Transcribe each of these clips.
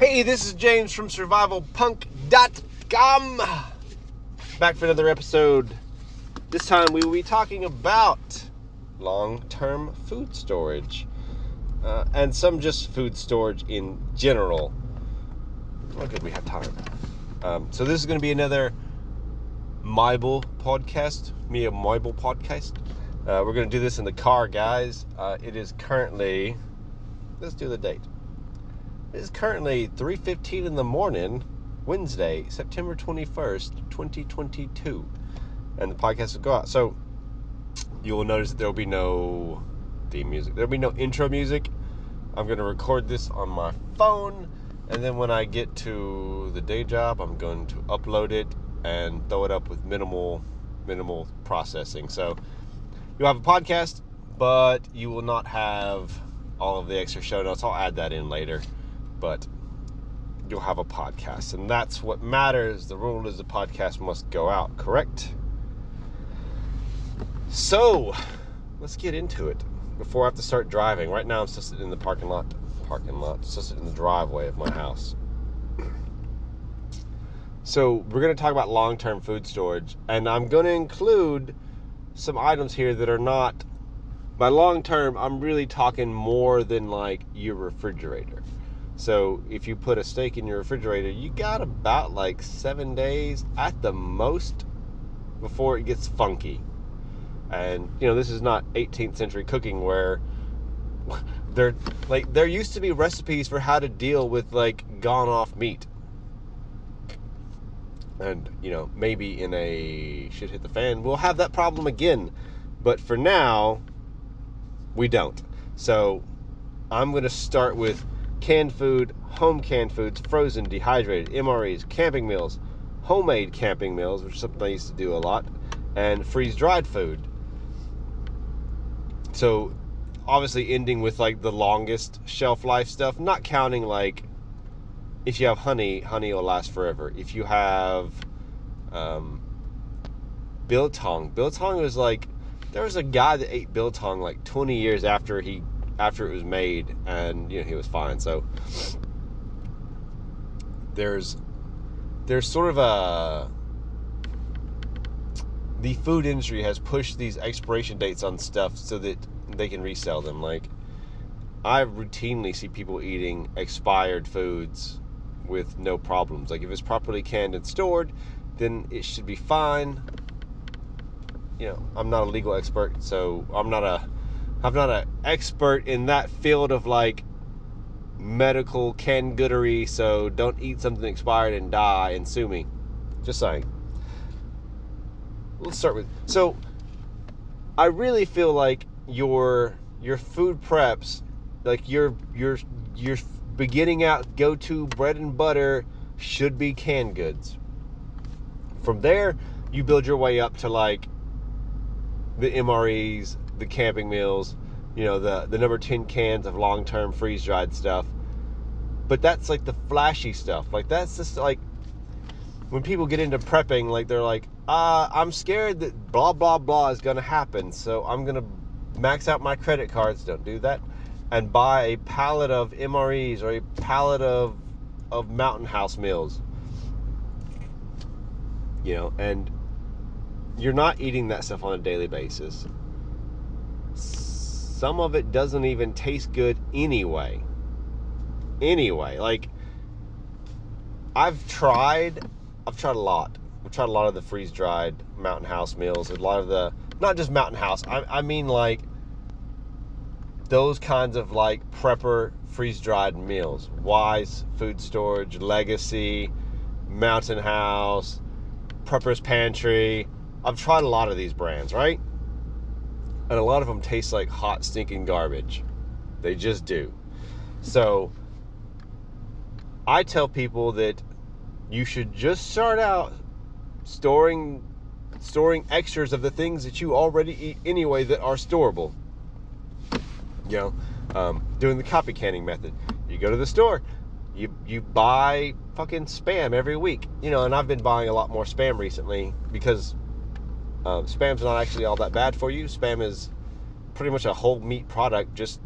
Hey, this is James from survivalpunk.com. Back for another episode. This time we will be talking about long term food storage uh, and some just food storage in general. Oh, good, we have time. Um, so, this is going to be another Mybel podcast, me a Mybel podcast. Uh, we're going to do this in the car, guys. Uh, it is currently, let's do the date. It is currently 3:15 in the morning, Wednesday, September 21st, 2022, and the podcast will go out. So you will notice that there will be no theme music. There will be no intro music. I'm going to record this on my phone, and then when I get to the day job, I'm going to upload it and throw it up with minimal minimal processing. So you'll have a podcast, but you will not have all of the extra show notes. I'll add that in later, but you'll have a podcast, and that's what matters. The rule is the podcast must go out, correct? So let's get into it before I have to start driving. Right now, I'm still sitting in the parking lot. Parking lot, still sitting in the driveway of my house. So we're going to talk about long-term food storage, and I'm going to include some items here that are not by long term i'm really talking more than like your refrigerator so if you put a steak in your refrigerator you got about like seven days at the most before it gets funky. And you know this is not 18th century cooking where there like there used to be recipes for how to deal with like gone off meat. And you know maybe in a shit hit the fan we'll have that problem again. But for now we don't. So i'm going to start with canned food home canned foods frozen dehydrated mres camping meals homemade camping meals which is something i used to do a lot and freeze dried food so obviously ending with like the longest shelf life stuff not counting like if you have honey, honey will last forever. If you have um, biltong, biltong was like there was a guy that ate biltong like 20 years after he after it was made, and you know he was fine. So there's there's sort of a the food industry has pushed these expiration dates on stuff so that they can resell them. Like I routinely see people eating expired foods with no problems. Like if it's properly canned and stored, then it should be fine. You know, I'm not a legal expert, so I'm not a I'm not an expert in that field of like medical canned goodery, so don't eat something expired and die and sue me. Just saying. Let's start with so I really feel like your your food preps, like your your your beginning out go to bread and butter should be canned goods. From there, you build your way up to like the MREs, the camping meals, you know, the the number 10 cans of long-term freeze-dried stuff. But that's like the flashy stuff. Like that's just like when people get into prepping, like they're like, uh, I'm scared that blah blah blah is gonna happen, so I'm gonna max out my credit cards. Don't do that. And buy a pallet of MREs or a pallet of of Mountain House meals you know, and you're not eating that stuff on a daily basis. Some of it doesn't even taste good anyway. Anyway, like I've tried, I've tried a lot. I've tried a lot of the freeze dried Mountain House meals, a lot of the, not just Mountain House, I, I mean like those kinds of like prepper freeze dried meals. Wise Food Storage, Legacy, Mountain House, Prepper's Pantry. I've tried a lot of these brands, right? And a lot of them taste like hot, stinking garbage. They just do. So, I tell people that you should just start out storing storing extras of the things that you already eat anyway that are storable. You know, um, doing the copy canning method. You go to the store, you you buy fucking spam every week. You know, and I've been buying a lot more spam recently because um, spam's not actually all that bad for you. Spam is pretty much a whole meat product, just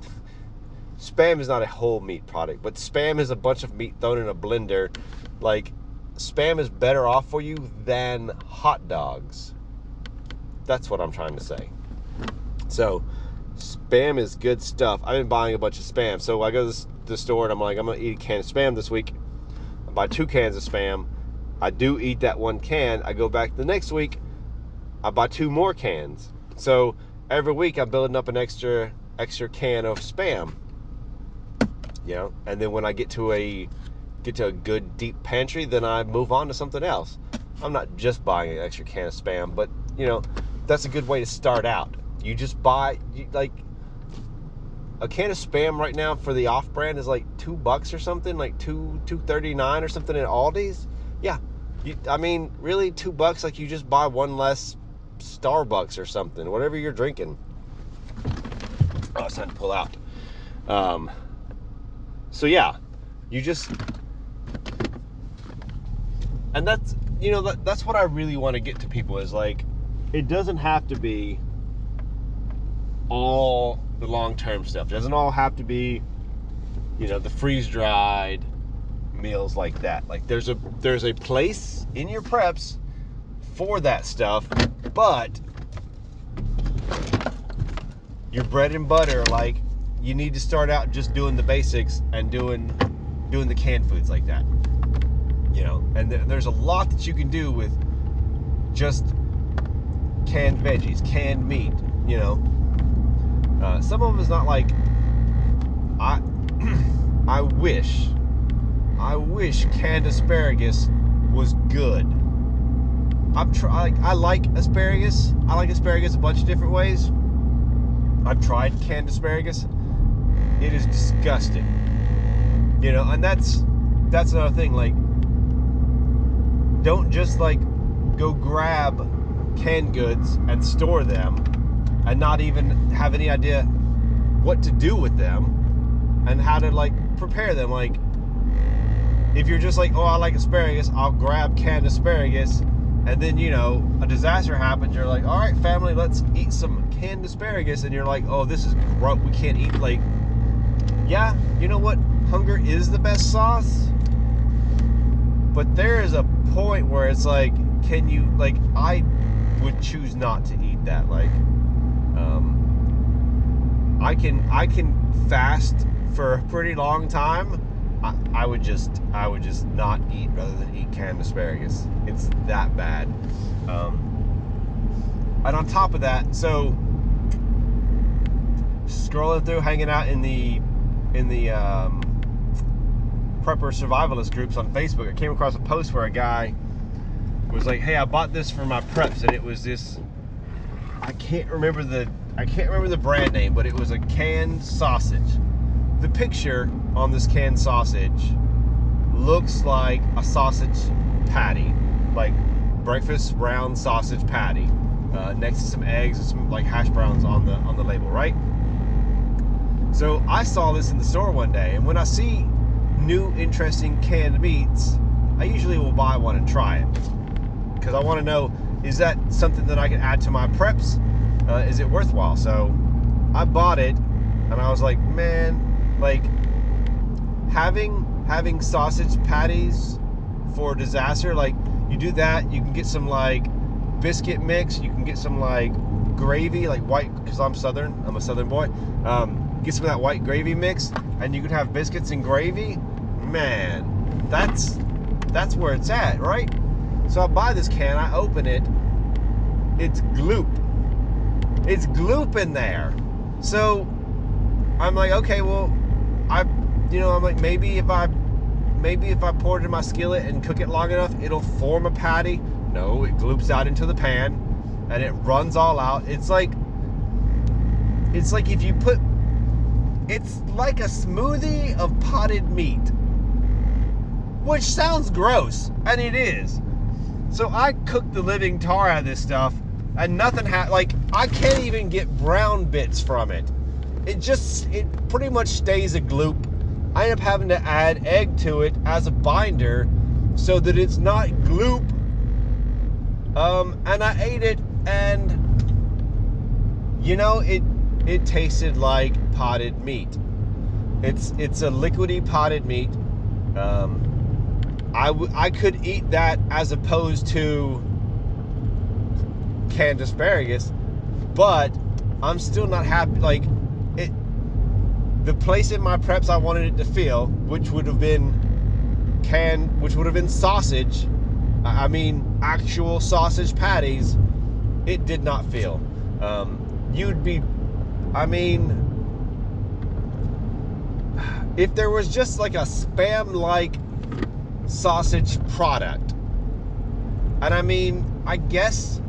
spam is not a whole meat product, but spam is a bunch of meat thrown in a blender. Like, spam is better off for you than hot dogs. That's what I'm trying to say. So, spam is good stuff. I've been buying a bunch of spam. So I go to the store and I'm like, I'm gonna eat a can of spam this week. I buy two cans of spam. I do eat that one can. I go back the next week. I buy two more cans. So every week I'm building up an extra extra can of spam. You know, and then when I get to a get to a good deep pantry, then I move on to something else. I'm not just buying an extra can of spam, but you know, that's a good way to start out. You just buy you, like a can of spam right now for the off brand is like two bucks or something, like two two thirty nine or something at Aldi's. Yeah, you, I mean, really, two bucks. Like you just buy one less Starbucks or something, whatever you're drinking. Oh, it's time to pull out. Um, so yeah, you just, and that's you know that, that's what I really want to get to people is like, it doesn't have to be all the long term stuff. It doesn't all have to be, you know, the freeze dried meals like that. Like there's a there's a place in your preps for that stuff, but your bread and butter, like you need to start out just doing the basics and doing doing the canned foods like that. You know, and th- there's a lot that you can do with just canned veggies, canned meat. You know, uh, some of them is not like I. I wish, I wish canned asparagus was good. I've tried. I like asparagus. I like asparagus a bunch of different ways. I've tried canned asparagus. It is disgusting. You know, and that's that's another thing. Like, don't just like go grab canned goods and store them, and not even have any idea what to do with them and how to like prepare them. Like, if you're just like, oh, I like asparagus, I'll grab canned asparagus and then you know a disaster happens you're like all right family let's eat some canned asparagus and you're like oh this is gross we can't eat like yeah you know what? Hunger is the best sauce. But there is a point where it's like can you like i would choose not to eat that like um i can i can fast for a pretty long time I, I would just I would just not eat rather than eat canned asparagus. It's that bad. Um, and on top of that, so scrolling through, hanging out in the in the um, prepper survivalist groups on Facebook, I came across a post where a guy was like, "Hey, I bought this for my preps, and it was this. I can't remember the I can't remember the brand name, but it was a canned sausage." The picture on this canned sausage looks like a sausage patty, like breakfast brown sausage patty, uh, next to some eggs and some like hash browns on the on the label, right? So I saw this in the store one day, and when I see new interesting canned meats, I usually will buy one and try it because I want to know is that something that I can add to my preps? Uh, is it worthwhile? So I bought it, and I was like, man, like having having sausage patties for disaster like you do that you can get some like biscuit mix you can get some like gravy like white because i'm southern i'm a southern boy um, get some of that white gravy mix and you can have biscuits and gravy? Man that's that's where it's at right? So i buy this can i open it it's gloop. It's gloop in there. So i'm like okay well I, you know, I'm like maybe if I, maybe if I pour it in my skillet and cook it long enough, it'll form a patty. No, it gloops out into the pan, and it runs all out. It's like, it's like if you put, it's like a smoothie of potted meat, which sounds gross, and it is. So I cooked the living tar out of this stuff, and nothing had like I can't even get brown bits from it it just it pretty much stays a gloop. I end up having to add egg to it as a binder so that it's not gloop. Um, and I ate it, and you know it it tasted like potted meat. It's it's a liquidy potted meat. Um, I, w- I could eat that as opposed to canned asparagus, but I'm still not happy. Like the place in my preps I wanted it to feel, which would have been canned, which would have been sausage. I mean, actual sausage patties. It did not feel. Um, you'd be, I mean, if there was just like a spam like sausage product, and I mean, I guess,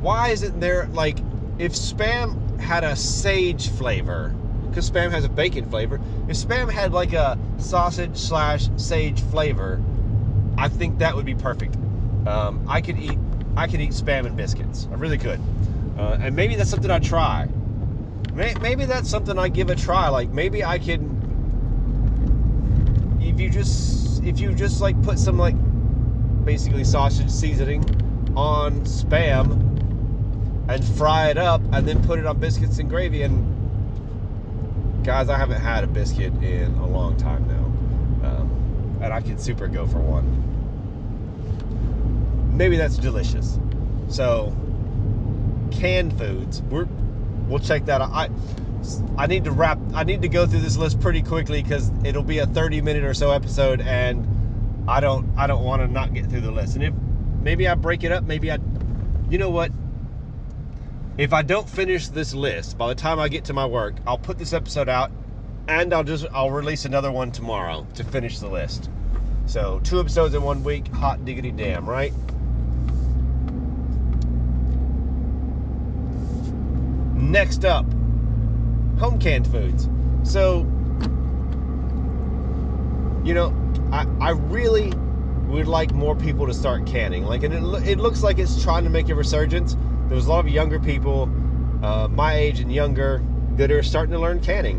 why isn't there like, if spam had a sage flavor, because spam has a bacon flavor, if spam had like a sausage slash sage flavor, I think that would be perfect. Um, I could eat, I could eat spam and biscuits. I really could. Uh, and maybe that's something I try. Maybe that's something I give a try. Like maybe I can, if you just if you just like put some like basically sausage seasoning on spam and fry it up and then put it on biscuits and gravy and guys i haven't had a biscuit in a long time now um, and i could super go for one maybe that's delicious so canned foods. We're we'll check that out. I I need to wrap. I need to go through this list pretty quickly because it'll be a 30 minute or so episode, and I don't I don't want to not get through the list. And if maybe I break it up, maybe I, you know what? If I don't finish this list by the time I get to my work, I'll put this episode out, and I'll just I'll release another one tomorrow to finish the list. So two episodes in one week, hot diggity damn, right? Next up, home canned foods. So, you know, I, I really would like more people to start canning. Like, and it, it looks like it's trying to make a resurgence. There's a lot of younger people, uh, my age and younger, that are starting to learn canning.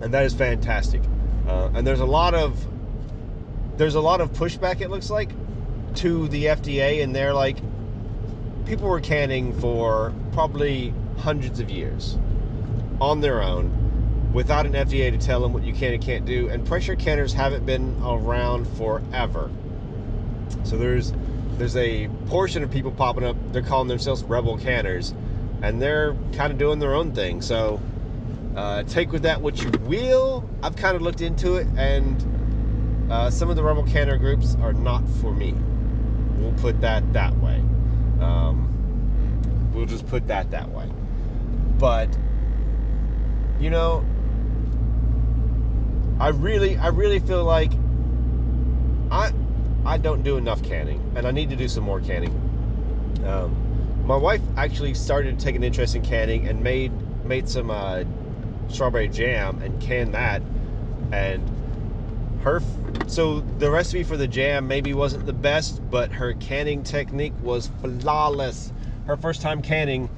And that is fantastic. Uh, and there's a lot of there's a lot of pushback it looks like to the FDA and they're like people were canning for probably hundreds of years on their own without an FDA to tell them what you can and can't do. And pressure canners haven't been around forever. So there's there's a portion of people popping up. They're calling themselves rebel canners, and they're kind of doing their own thing. So uh, take with that what you will. I've kind of looked into it, and uh, some of the rebel canner groups are not for me. We'll put that that way. Um, we'll just put that that way. But you know, I really, I really feel like I, I don't do enough canning, and I need to do some more canning. Um, my wife actually started taking interest in canning and made made some uh, strawberry jam and canned that, and her so the recipe for the jam maybe wasn't the best but her canning technique was flawless her first time canning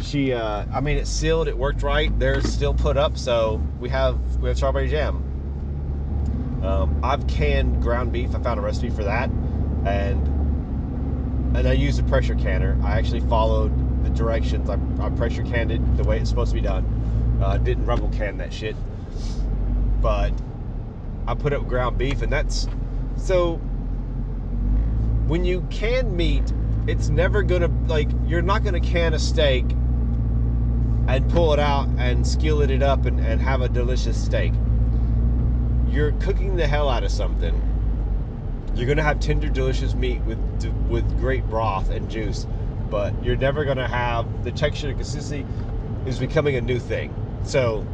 she uh, i mean it sealed it worked right they're still put up so we have we have strawberry jam um, i've canned ground beef. I found a recipe for that. And and i used a pressure canner. I actually followed the directions. I, I pressure canned it the way it's supposed to be done. Uh, didn't rebel can that shit. But I put up ground beef, and that's so. When you can meat, it's never gonna like you're not gonna can a steak and pull it out and skillet it up and, and have a delicious steak. You're cooking the hell out of something. You're gonna have tender, delicious meat with with great broth and juice, but you're never gonna have the texture and consistency is becoming a new thing. So,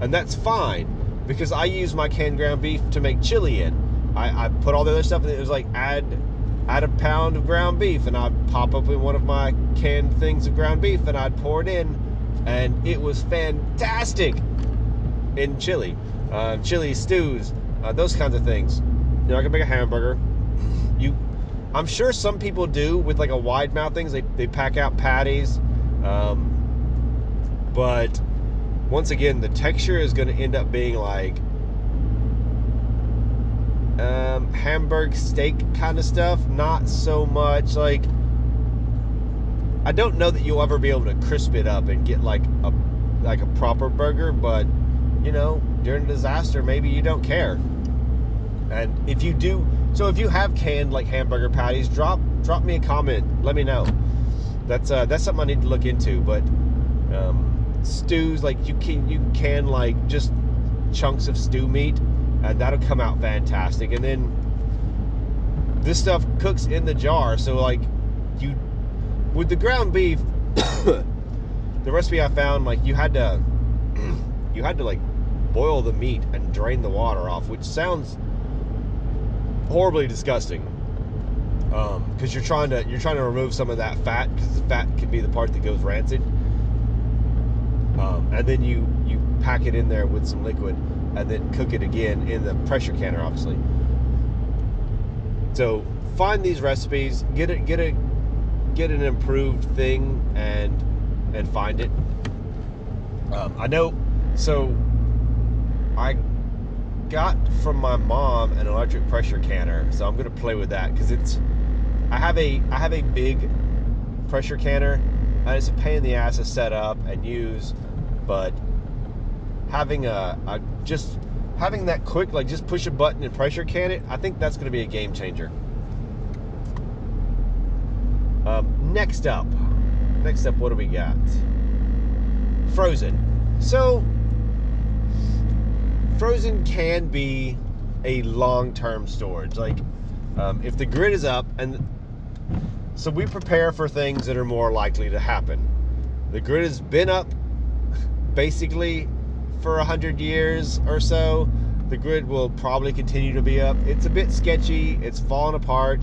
and that's fine because I use my canned ground beef to make chili in. I, I put all the other stuff in it. It was like add add a pound of ground beef, and I'd pop up in one of my canned things of ground beef, and I'd pour it in, and it was fantastic in chili, uh, chili stews, uh, those kinds of things. You know, I can make a hamburger. You, I'm sure some people do with like a wide mouth things. They they pack out patties, um, but once again, the texture is going to end up being like um, Hamburg steak kind of stuff. Not so much like. I don't know that you'll ever be able to crisp it up and get like a like a proper burger, but you know, during a disaster, maybe you don't care. And if you do, so if you have canned like hamburger patties, drop drop me a comment. Let me know. That's uh, that's something I need to look into. But um, stews, like you can you can like just chunks of stew meat, and that'll come out fantastic. And then this stuff cooks in the jar, so like you with the ground beef, the recipe I found like you had to you had to like boil the meat and drain the water off, which sounds horribly disgusting. Because um, you're trying to you're trying to remove some of that fat because the fat can be the part that goes rancid. Um, and then you you pack it in there with some liquid and then cook it again in the pressure canner, obviously. So find these recipes, get it, get a, get an improved thing, and and find it. Um, I know. So I got from my mom an electric pressure canner, so I'm gonna play with that because it's. I have a I have a big pressure canner, and it's a pain in the ass to set up and use, but having a, a just having that quick like just push a button and pressure can it, I think that's gonna be a game changer. Um, next up, next up, what do we got? Frozen. So frozen can be a long-term storage. Like um, if the grid is up, and so we prepare for things that are more likely to happen. The grid has been up basically for a hundred years or so. The grid will probably continue to be up. It's a bit sketchy. It's falling apart.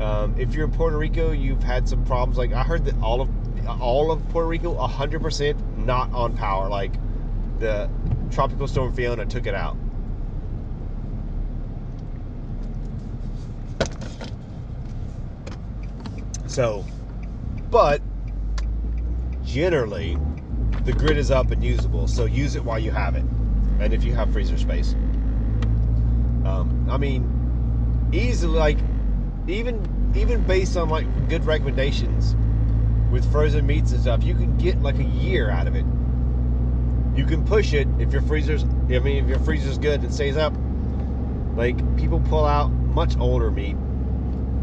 Um, if you're in Puerto Rico, you've had some problems. Like I heard that all of all of Puerto Rico, 100% not on power. Like the Tropical Storm Fiona took it out. So, but generally, the grid is up and usable. So use it while you have it, and if you have freezer space. Um, I mean, easily like even even based on like good recommendations with frozen meats and stuff, you can get like a year out of it you can push it if your freezer's I mean if your freezer's good and stays up. Like people pull out much older meat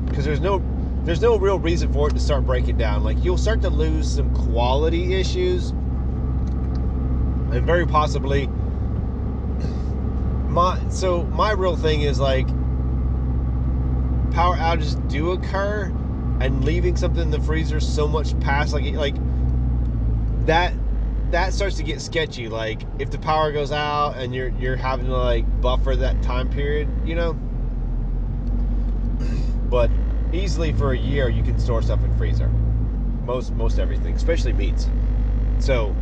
because there's no there's no real reason for it to start breaking down. Like you'll start to lose some quality issues and very possibly my so my real thing is like power outages do occur and leaving something in the freezer so much past like like that that starts to get sketchy. Like if the power goes out and you're you're having to like buffer that time period, you know. But easily for a year you can store stuff in freezer. Most most everything, especially meats. So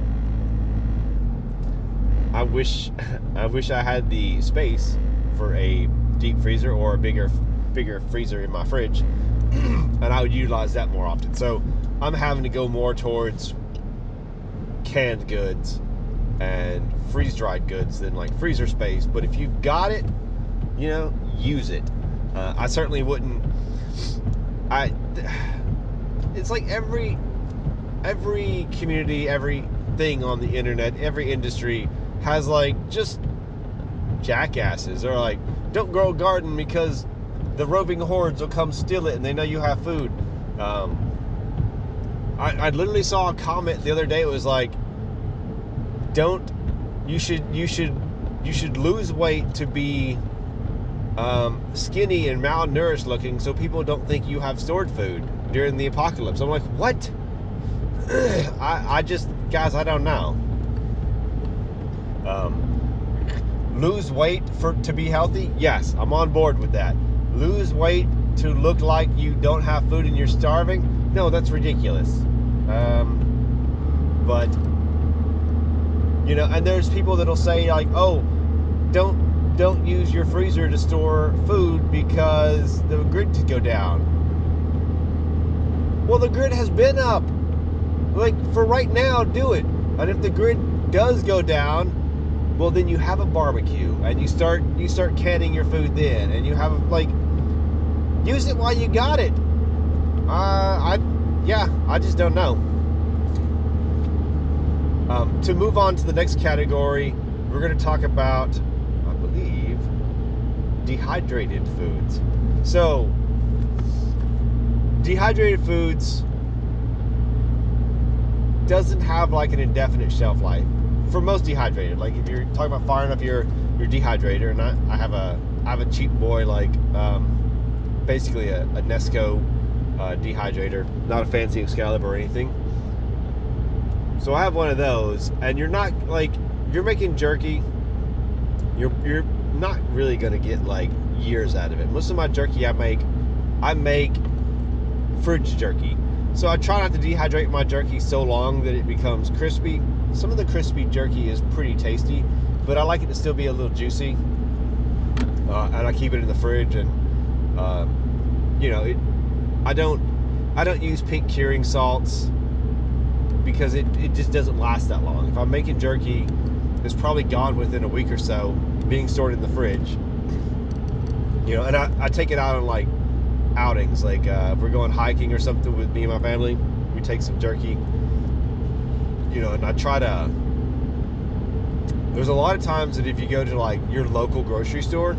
I wish I wish I had the space for a deep freezer or a bigger bigger freezer in my fridge and I would utilize that more often. So I'm having to go more towards canned goods and freeze dried goods than like freezer space. But if you've got it, you know, use it. Uh, I certainly wouldn't. I. It's like every every community, every thing on the internet, every industry has like just jackasses. They're like, don't grow a garden because the roving hordes will come steal it and they know you have food. Um, I, I literally saw a comment the other day. It was like, don't you should you should you should lose weight to be um, skinny and malnourished looking so people don't think you have stored food during the apocalypse. I'm like, what? I, I just, guys, I don't know. Um, lose weight for to be healthy? Yes, I'm on board with that. Lose weight to look like you don't have food and you're starving? No, that's ridiculous. Um, but you know, and there's people that'll say like, "Oh, don't don't use your freezer to store food because the grid could go down." Well, the grid has been up. Like for right now, do it. And if the grid does go down, well then you have a barbecue and you start you start canning your food then and you have like use it while you got it. Uh, I yeah, I just don't know. Um, to move on to the next category, we're going to talk about, I believe, dehydrated foods. So, dehydrated foods doesn't have like an indefinite shelf life for most dehydrated. Like if you're talking about firing up your your dehydrator, and I, I have a I have a cheap boy like um, basically a, a Nesco uh, dehydrator, not a fancy Excalibur or anything. So I have one of those, and you're not like you're making jerky. You're you're not really gonna get like years out of it. Most of my jerky I make, I make fridge jerky. So I try not to dehydrate my jerky so long that it becomes crispy. Some of the crispy jerky is pretty tasty, but I like it to still be a little juicy. Uh, and I keep it in the fridge, and uh, you know, it. I don't, I don't use pink curing salts because it, it just doesn't last that long. If I'm making jerky, it's probably gone within a week or so, being stored in the fridge. You know, and I, I take it out on like outings, like uh, if we're going hiking or something with me and my family, we take some jerky. You know, and I try to. There's a lot of times that if you go to like your local grocery store,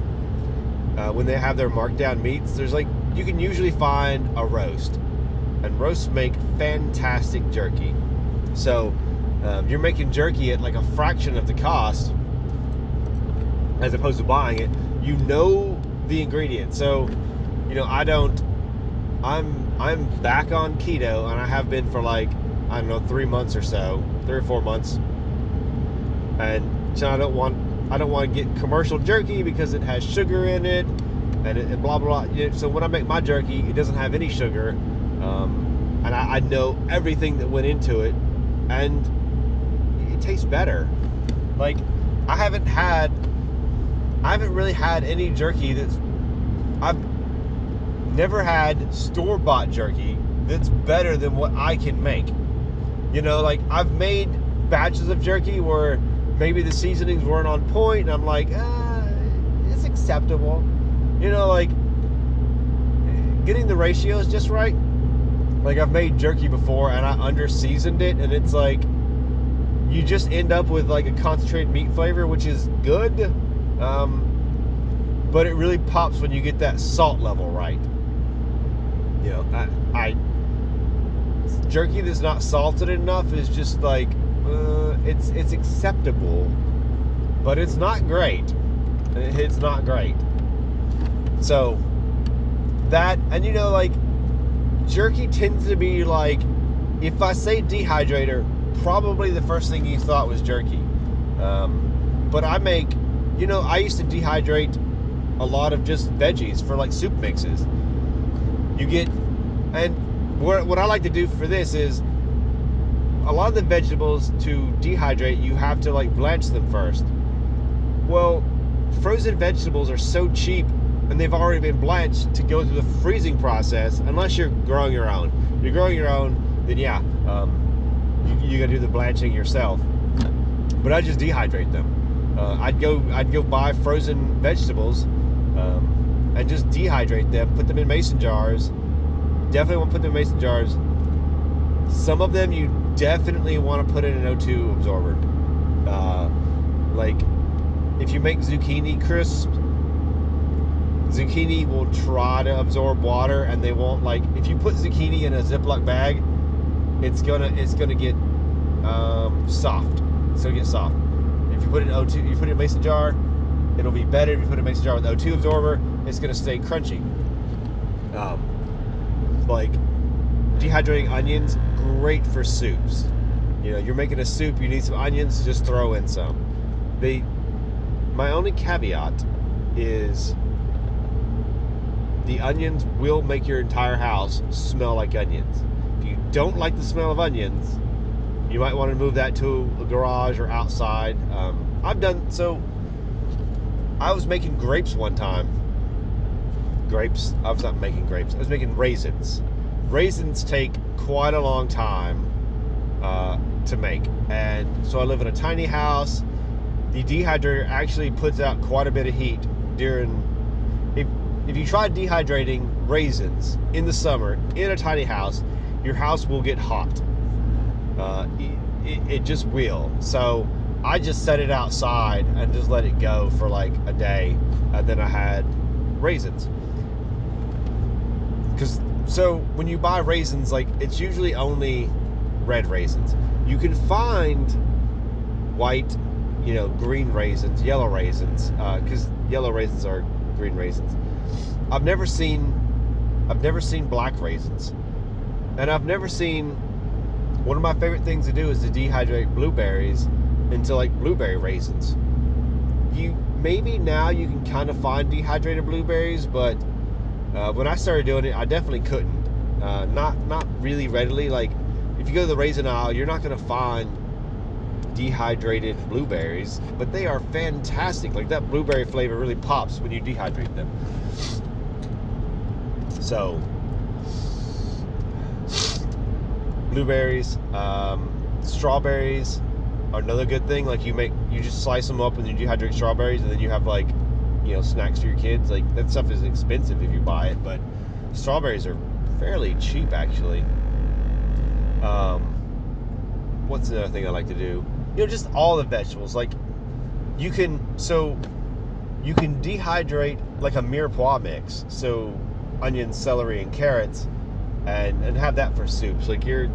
uh, when they have their markdown meats, there's like you can usually find a roast, and roasts make fantastic jerky. So um, you're making jerky at like a fraction of the cost, as opposed to buying it. You know the ingredients, so you know I don't. I'm I'm back on keto, and I have been for like I don't know three months or so, three or four months, and so I don't want I don't want to get commercial jerky because it has sugar in it, and, it, and blah blah blah. So when I make my jerky, it doesn't have any sugar, um, and I, I know everything that went into it, and it tastes better. Like I haven't had, I haven't really had any jerky that's I've never had store bought jerky that's better than what I can make. You know, like I've made batches of jerky where maybe the seasonings weren't on point, and I'm like, ah, it's acceptable. You know, like getting the ratios just right. Like I've made jerky before and I under seasoned it, and it's like you just end up with like a concentrated meat flavor, which is good. Um, but it really pops when you get that salt level right. You know, I, I jerky that's not salted enough is just like uh, it's it's acceptable, but it's not great. It's not great. So that and you know like jerky tends to be like if I say dehydrator, probably the first thing you thought was jerky. Um, but I make, you know, I used to dehydrate a lot of just veggies for like soup mixes. You get, and what I like to do for this is a lot of the vegetables to dehydrate, you have to like blanch them first. Well, frozen vegetables are so cheap and they've already been blanched to go through the freezing process unless you're growing your own. If you're growing your own, then yeah, um, you, you got to do the blanching yourself. But I just dehydrate them. Uh, I'd go I'd go buy frozen vegetables um, and just dehydrate them, put them in mason jars. Definitely want to put them in mason jars. Some of them you definitely want to put in an O2 absorber. Uh, like if you make zucchini crisp, zucchini will try to absorb water, and they won't like if you put zucchini in a Ziploc bag, it's gonna it's gonna get um, soft. It's gonna get soft. If you put it in O2, you put it in a mason jar, it'll be better. If you put it in a mason jar with O2 absorber, it's gonna stay crunchy. Um, like dehydrating onions, great for soups. You know, you're making a soup, you need some onions, just throw in some. They, my only caveat is the onions will make your entire house smell like onions. If you don't like the smell of onions, you might want to move that to a garage or outside. Um, I've done so. I was making grapes one time. Grapes. I was not making grapes. I was making raisins. Raisins take quite a long time uh, to make, and so I live in a tiny house. The dehydrator actually puts out quite a bit of heat during. If you try dehydrating raisins in the summer in a tiny house, your house will get hot. Uh, it, it, just will. So I just set it outside and just let it go for like a day, and then I had raisins. Because so when you buy raisins, like it's usually only red raisins. You can find white, you know, green raisins, yellow raisins, because uh, yellow raisins are green raisins. I've never seen, I've never seen black raisins, and I've never seen. One of my favorite things to do is to dehydrate blueberries into like blueberry raisins. You maybe now you can kind of find dehydrated blueberries, but uh, when I started doing it, I definitely couldn't. Uh, not not really readily. Like if you go to the raisin aisle, you're not to find dehydrated blueberries, but they are fantastic. Like that blueberry flavor really pops when you dehydrate them. So, blueberries, um, strawberries are another good thing. Like you make, you just slice them up and you dehydrate strawberries, and then you have like, you know, snacks for your kids. Like that stuff is expensive if you buy it, but strawberries are fairly cheap actually. Um, what's another thing I like to do? You know, just all the vegetables. Like you can so you can dehydrate like a mirepoix mix. So onions, celery, and carrots, and and have that for soups. Like you're,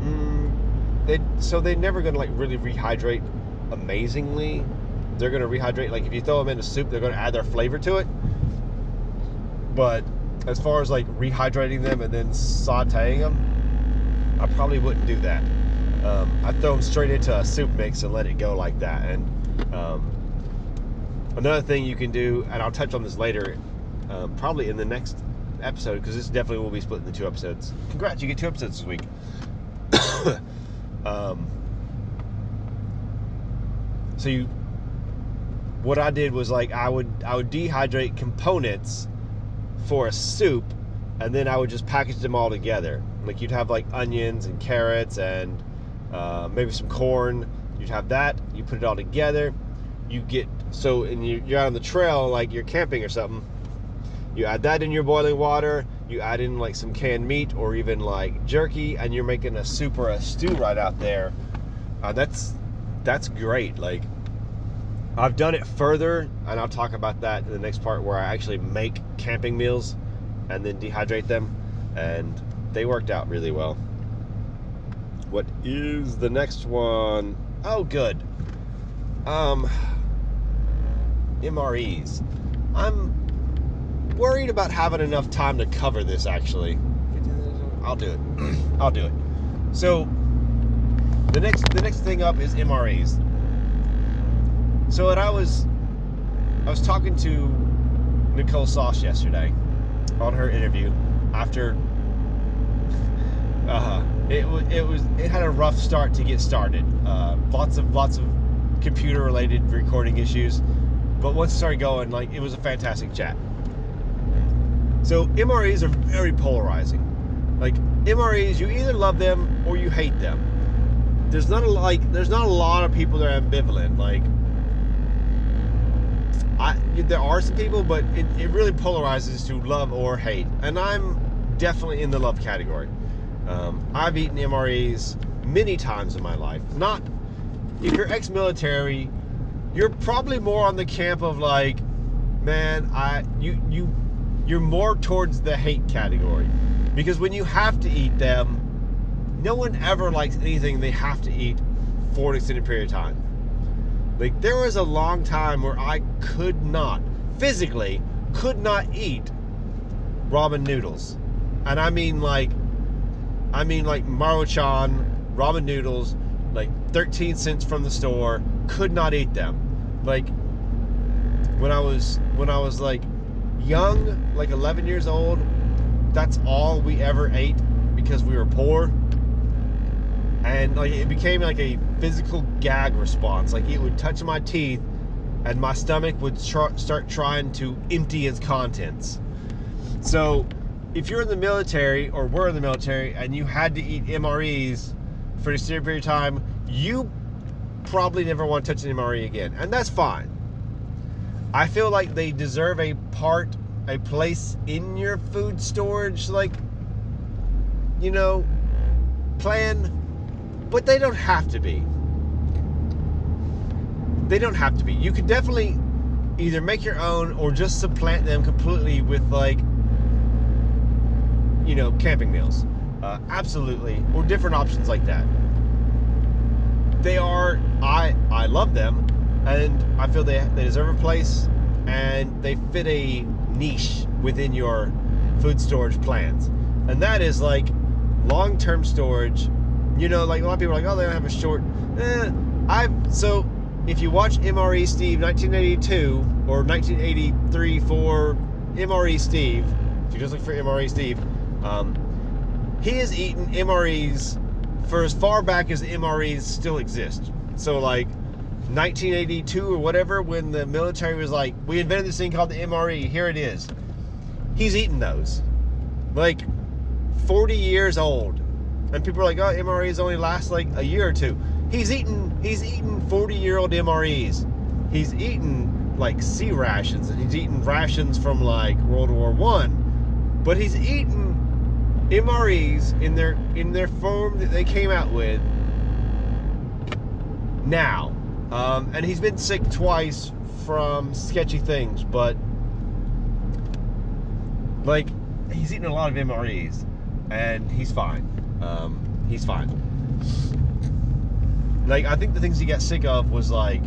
mm, they so they're never gonna like really rehydrate amazingly. They're gonna rehydrate like if you throw them in a soup, they're gonna add their flavor to it. But as far as like rehydrating them and then sautéing them, I probably wouldn't do that. Um, I throw them straight into a soup mix and let it go like that. And um, another thing you can do, and I'll touch on this later, um, probably in the next episode, because this definitely will be split into two episodes. Congrats, you get two episodes this week. Um, so you, what I did was like I would I would dehydrate components for a soup, and then I would just package them all together. Like you'd have like onions and carrots and uh, maybe some corn. You'd have that. You put it all together. You get so and you're out on the trail like you're camping or something. You add that in your boiling water. You add in like some canned meat or even like jerky, and you're making a soup or a stew right out there. Uh, that's that's great. Like I've done it further, and I'll talk about that in the next part where I actually make camping meals and then dehydrate them, and they worked out really well. What is the next one? Oh, good. Um, MREs. I'm worried about having enough time to cover this. Actually, I'll do it. I'll do it. So the next the next thing up is MREs. So what I was I was talking to Nicole Sauce yesterday on her interview after uh, it was it was it had a rough start to get started. Uh, lots of lots of computer related recording issues, but once it started going, like it was a fantastic chat. So MREs are very polarizing. Like MREs, you either love them or you hate them. There's not a like there's not a lot of people that are ambivalent. Like I there are some people, but it, it really polarizes to love or hate, and I'm definitely in the love category. Um, I've eaten MREs many times in my life. Not if you're ex-military, you're probably more on the camp of like, man, I you you you're more towards the hate category because when you have to eat them, no one ever likes anything they have to eat for an extended period of time. Like there was a long time where I could not physically could not eat ramen noodles. And I mean like I mean, like Maruchan, ramen noodles, like 13 cents from the store. Could not eat them. Like when I was when I was like young, like 11 years old, that's all we ever ate because we were poor. And like it became like a physical gag response. Like it would touch my teeth, and my stomach would tr- start trying to empty its contents. So if you're in the military or were in the military and you had to eat MREs for a certain period of time, you probably never want to touch an MRE again. And that's fine. I feel like they deserve a part, a place in your food storage, like, you know, plan, but they don't have to be. they don't have to be. You could definitely either make your own or just supplant them completely with like you know camping meals uh, absolutely or different options like that they are i i love them and i feel they, they deserve a place and they fit a niche within your food storage plans. And that is like long-term storage. You know like a lot of people are like oh they don't have a short eh, i've so if you watch mre steve 1982 or 1983 for mre steve if you just look for mre steve um, he has eaten mres for as far back as mres still exist. So like 1982 or whatever when the military was like we invented this thing called the mre here it is. He's eaten those. Like 40 years old. And people are like oh mres only last like a year or two. He's eaten he's eaten 40 year old mres he's eaten like C rations and he's eaten rations from like world war one. But he's eaten mres in their in their form that they came out with now um, and he's been sick twice from sketchy things but like he's eaten a lot of mres and he's fine um, he's fine like I think the things he got sick of was like,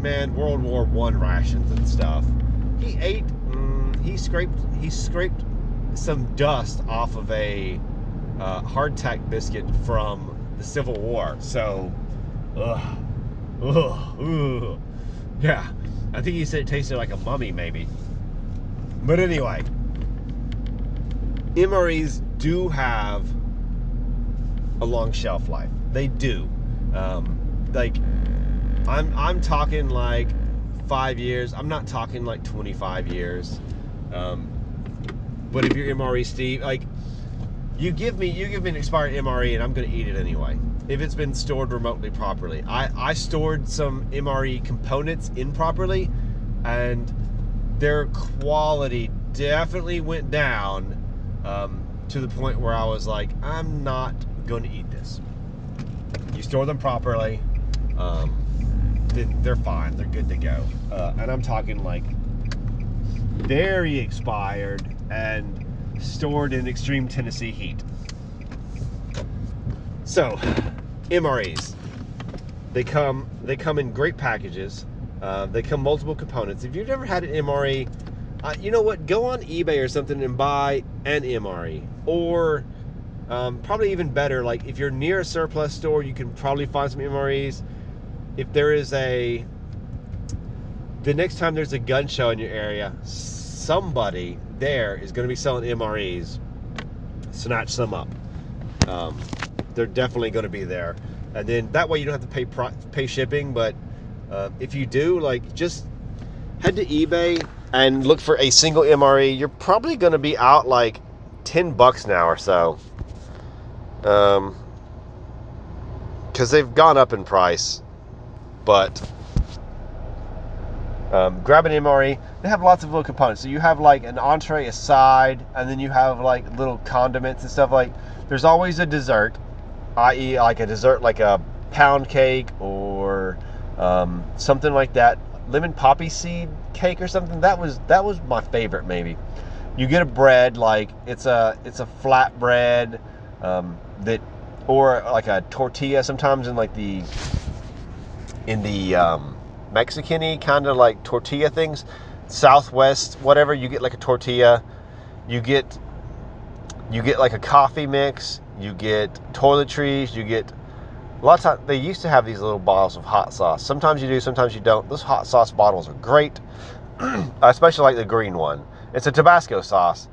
man, World War One rations and stuff. He ate, mm, he scraped, he scraped some dust off of a uh, hardtack biscuit from the Civil War. So, ugh, ugh, ugh. yeah, I think he said it tasted like a mummy, maybe. But anyway, MREs do have a long shelf life. They do. Um, like I'm I'm talking like five years. I'm not talking like 25 years. Um, but if you're MRE Steve, like you give me you give me an expired MRE and I'm gonna eat it anyway. If it's been stored remotely properly. I, I stored some MRE components improperly and their quality definitely went down um, to the point where I was like, I'm not going to eat this. You store them properly, um, they're fine. They're good to go. Uh, and I'm talking like very expired and stored in extreme Tennessee heat. So, MREs. They come they come in great packages. Uh, they come multiple components. If you've never had an MRE, uh, you know what? Go on eBay or something and buy an MRE. Or um, probably even better, like if you're near a surplus store, you can probably find some MREs if there is a the next time there's a gun show in your area, somebody there is going to be selling MREs. Snatch some up. Um, they're definitely going to be there, and then that way you don't have to pay pay shipping. But uh, if you do, like, just head to eBay and look for a single MRE. You're probably going to be out like ten bucks now or so. Um, because they've gone up in price but um, grab an MRE. They have lots of little components. So you have like an entree, a side, and then you have like little condiments and stuff. Like there's always a dessert, i.e., like a dessert like a pound cake or um, something like that. Lemon poppy seed cake or something. That was that was my favorite. Maybe you get a bread like it's a it's a flat bread um, that or like a tortilla. Sometimes in like the in the um, Mexican-y kind of like tortilla things. Southwest, whatever, you get like a tortilla. You get you get like a coffee mix. You get toiletries. You get a lot of times they used to have these little bottles of hot sauce. Sometimes you do, sometimes you don't. Those hot sauce bottles are great. I especially like the green one. It's a Tabasco sauce.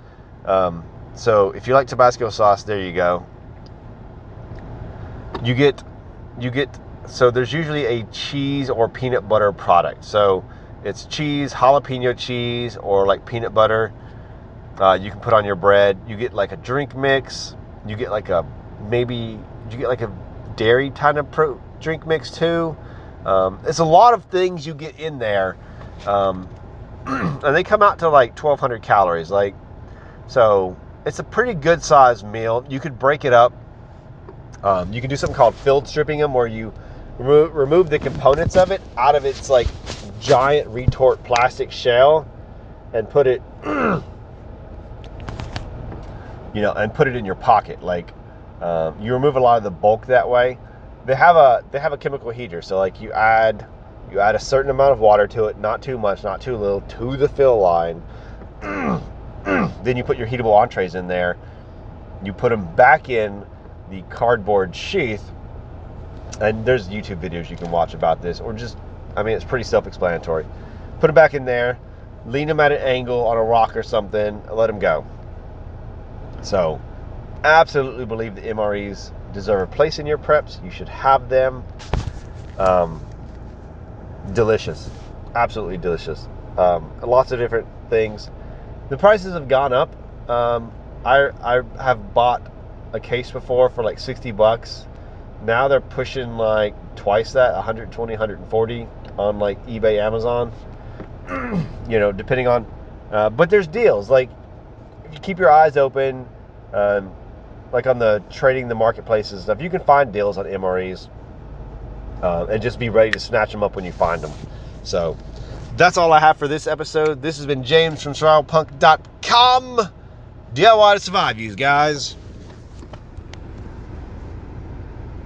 Um, so if you like Tabasco sauce, there you go. You get you get so there's usually a cheese or peanut butter product. So it's cheese, jalapeno cheese, or like peanut butter. Uh, you can put on your bread. You get like a drink mix. You get like a maybe you get like a dairy kind of pro- drink mix too. Um, it's a lot of things you get in there, um, and they come out to like 1,200 calories. Like so, it's a pretty good sized meal. You could break it up. Um, you can do something called field stripping them, where you remo- remove the components of it out of its like giant retort plastic shell and put it you know and put it in your pocket. Like um, you remove a lot of the bulk that way. They have a they have a chemical heater. So like you add you add a certain amount of water to it not too much not too little to the fill line. Then you put your heatable entrees in there. You put them back in the cardboard sheath. And there's youtube videos you can watch about this or just i mean it's pretty self-explanatory. Put them back in there. Lean them at an angle on a rock or something. Let them go so absolutely believe the mres deserve a place in your preps. You should have them. Um, delicious. Absolutely delicious. Um, lots of different things. The prices have gone up. Um, I, I have bought a case before for like 60 bucks. Now they're pushing like twice that 120 140 on like ebay amazon. You know depending on uh, but there's deals. Like keep your eyes open um, like on the trading the marketplaces stuff you can find deals on mres uh, and just be ready to snatch them up when you find them so that's all i have for this episode. This has been james from survivalpunk.com diy to survive you guys